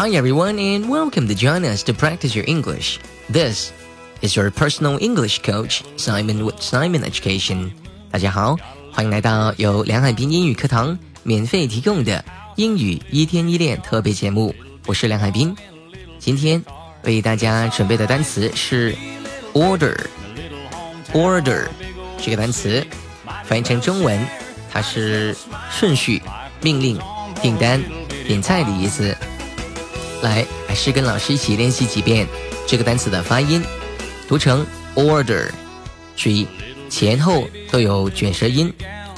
Hi everyone and welcome to join us to practice your English. This is your personal English coach Simon with Simon Education. 大家好，欢迎来到由梁海滨英语课堂免费提供的英语一天一练特别节目。我是梁海滨，今天为大家准备的单词是 order。order 这个单词翻译成中文，它是顺序、命令、订单、点菜的意思。 来，还是跟老师一起练习几遍这个单词的发音，读成 order，注意前后都有卷舌音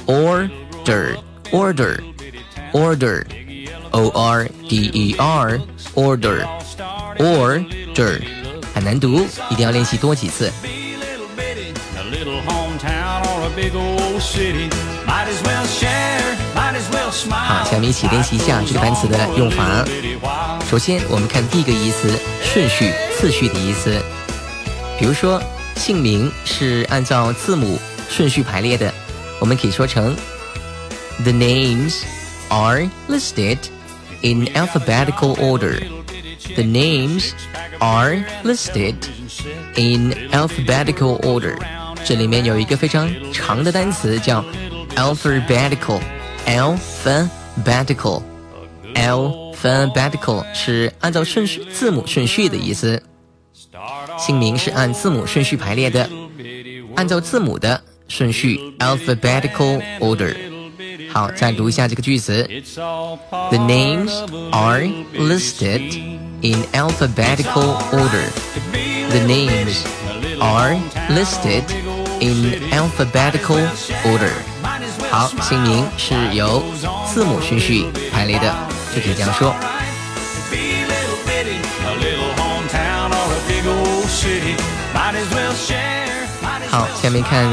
，order，order，order，o r d e r，order，order，很难读，一定要练习多几次。好，下面一起练习一下这个单词的用法。首先，我们看第一个意思，顺序、次序的意思。比如说，姓名是按照字母顺序排列的，我们可以说成：The names are listed in alphabetical order. The names are listed in alphabetical order. 这里面有一个非常长的单词叫 alphabetical，alphabetical，al。Alphabetical 是按照顺序字母顺序的意思，姓名是按字母顺序排列的，按照字母的顺序 alphabetical order。好，再读一下这个句子：The names are listed in alphabetical order. The names are listed in alphabetical order. 好，姓名是由字母顺序排列的。 就可以这样说。好，下面看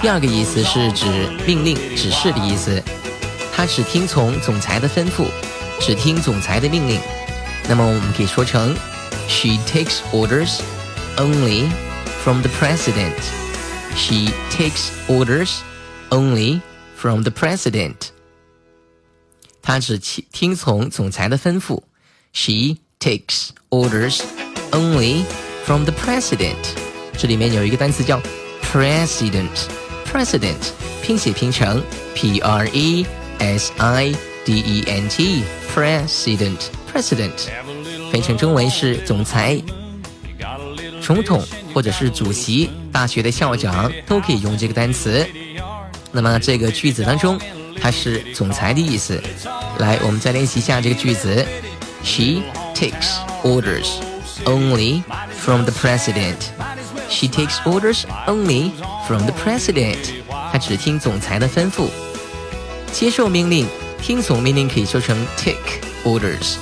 第二个意思是指命令、指示的意思。他只听从总裁的吩咐，只听总裁的命令。那么我们可以说成：She takes orders only from the president. She takes orders only from the president. 他只听从总裁的吩咐。She takes orders only from the president。这里面有一个单词叫 president，president 拼写拼成 p r e s i d e n t，president，president 翻译成中文是总裁、总统或者是主席、大学的校长都可以用这个单词。那么这个句子当中。它是总裁的意思。来，我们再练习一下这个句子：She takes orders only from the president. She takes orders only from the president. 她只听总裁的吩咐，接受命令，听从命令可以说成 take orders.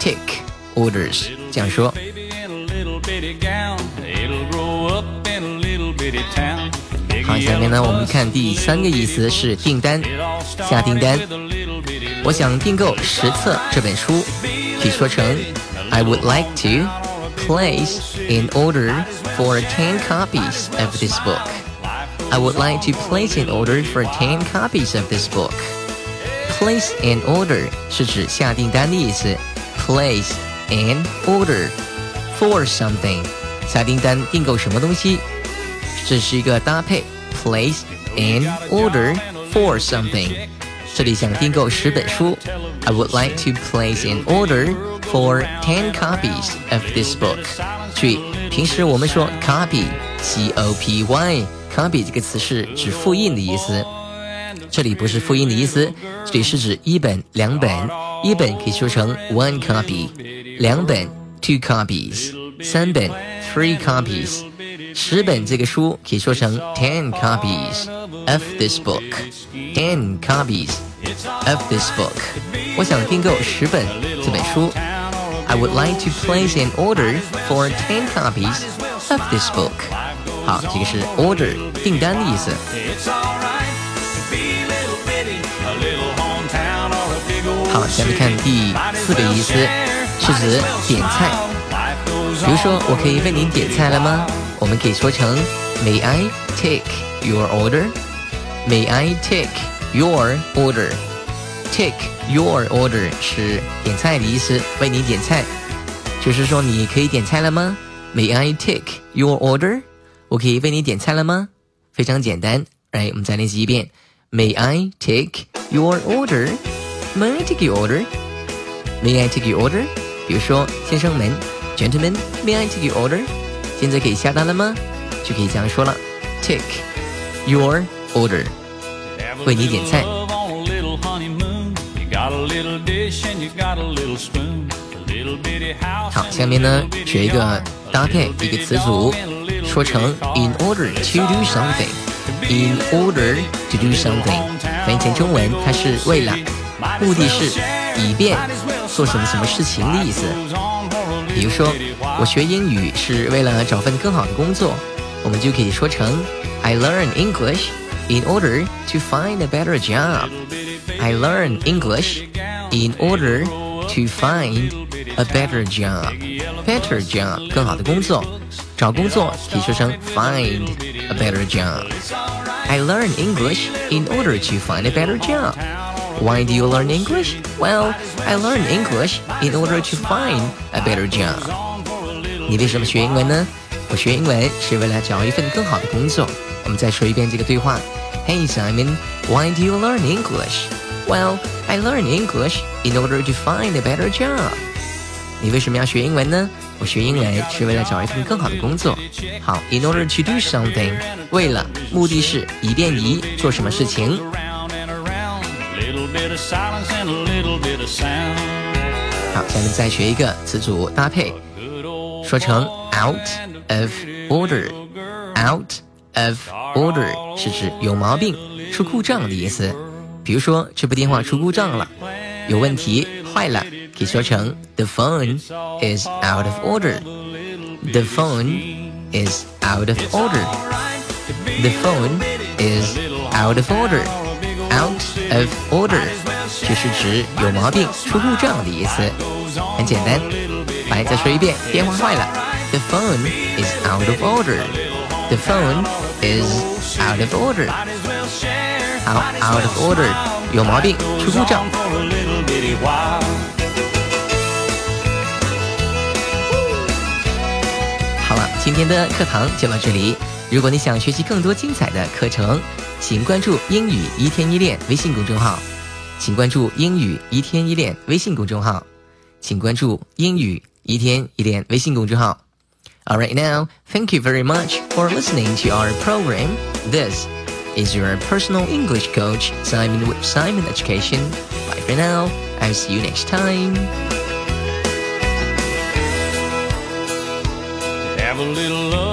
Take orders 这样说。 好，下面呢，我们看第三个意思是订单，下订单。我想订购十册这本书，可以说成 I would like to place an order for ten copies of this book. I would like to place an order for ten copies of this book. Place an order 是指下订单的意思。Place an order for something，下订单订购什么东西。这是一个搭配，place an order for something。这里想订购十本书，I would like to place an order for ten copies of this book。注意，平时我们说 copy，c o p y，copy 这个词是指复印的意思，这里不是复印的意思，这里是指一本、两本，一本可以说成 one copy，两本 two copies，三本 three copies。 十本这个书可以说成 ten copies of this book. Ten copies of this book. 我想订购十本这本书。I would like to place an order for ten copies of this book. 好，这个是 order 订单的意思。好，下面看第四个意思，是指点菜。比如说，我可以为您点菜了吗？我们可以说成 May I take your order? May I take your order? take your order 是点菜的意思，为你点菜，就是说你可以点菜了吗？May I take your order？我可以为你点菜了吗？非常简单，来，我们再练习一遍。May I take your order？May I take your order？May I take your order？比如说，先生们，Gentlemen，May I take your order？ 现在可以下单了吗？就可以这样说了，Take your order，为你点菜。好，下面呢学一个搭配，一个词组，说成 in order to do something，in order to do something，翻译成中文，它是为了，目的是以便做什么什么事情的意思。比如说，我学英语是为了找份更好的工作，我们就可以说成 I learn English in order to find a better job。I learn English in order to find a better job. Better job 更好的工作，找工作可以说成 find a better job. I learn English in order to find a better job. Why do you learn English? Well, I learn English in order to find a better job. 你为什么学英文呢？我学英文是为了找一份更好的工作。我们再说一遍这个对话。Hey Simon, why do you learn English? Well, I learn English in order to find a better job. 你为什么要学英文呢？我学英文是为了找一份更好的工作。好，in order to do something，为了，目的是以便于做什么事情。 好，下面再学一个词组搭配，说成 out of order，out of order 是指有毛病、出故障的意思。比如说，这部电话出故障了，有问题，坏了，可以说成 The phone is out of order. The phone is out of order. The phone is out of order. Out of order 就是指有毛病、出故障的意思。很简单，来再说一遍，电话坏了。The phone is out of order. The phone is out of order. 好，out of order，有毛病，出故障。好了，今天的课堂就到这里。如果你想学习更多精彩的课程，请关注“英语一天一练”微信公众号。请关注“英语一天一练”微信公众号。请关注“英语一天一练”微信公众号。All right, now, thank you very much for listening to our program. This is your personal English coach, Simon with Simon Education. Bye for now. I'll see you next time. Have a little love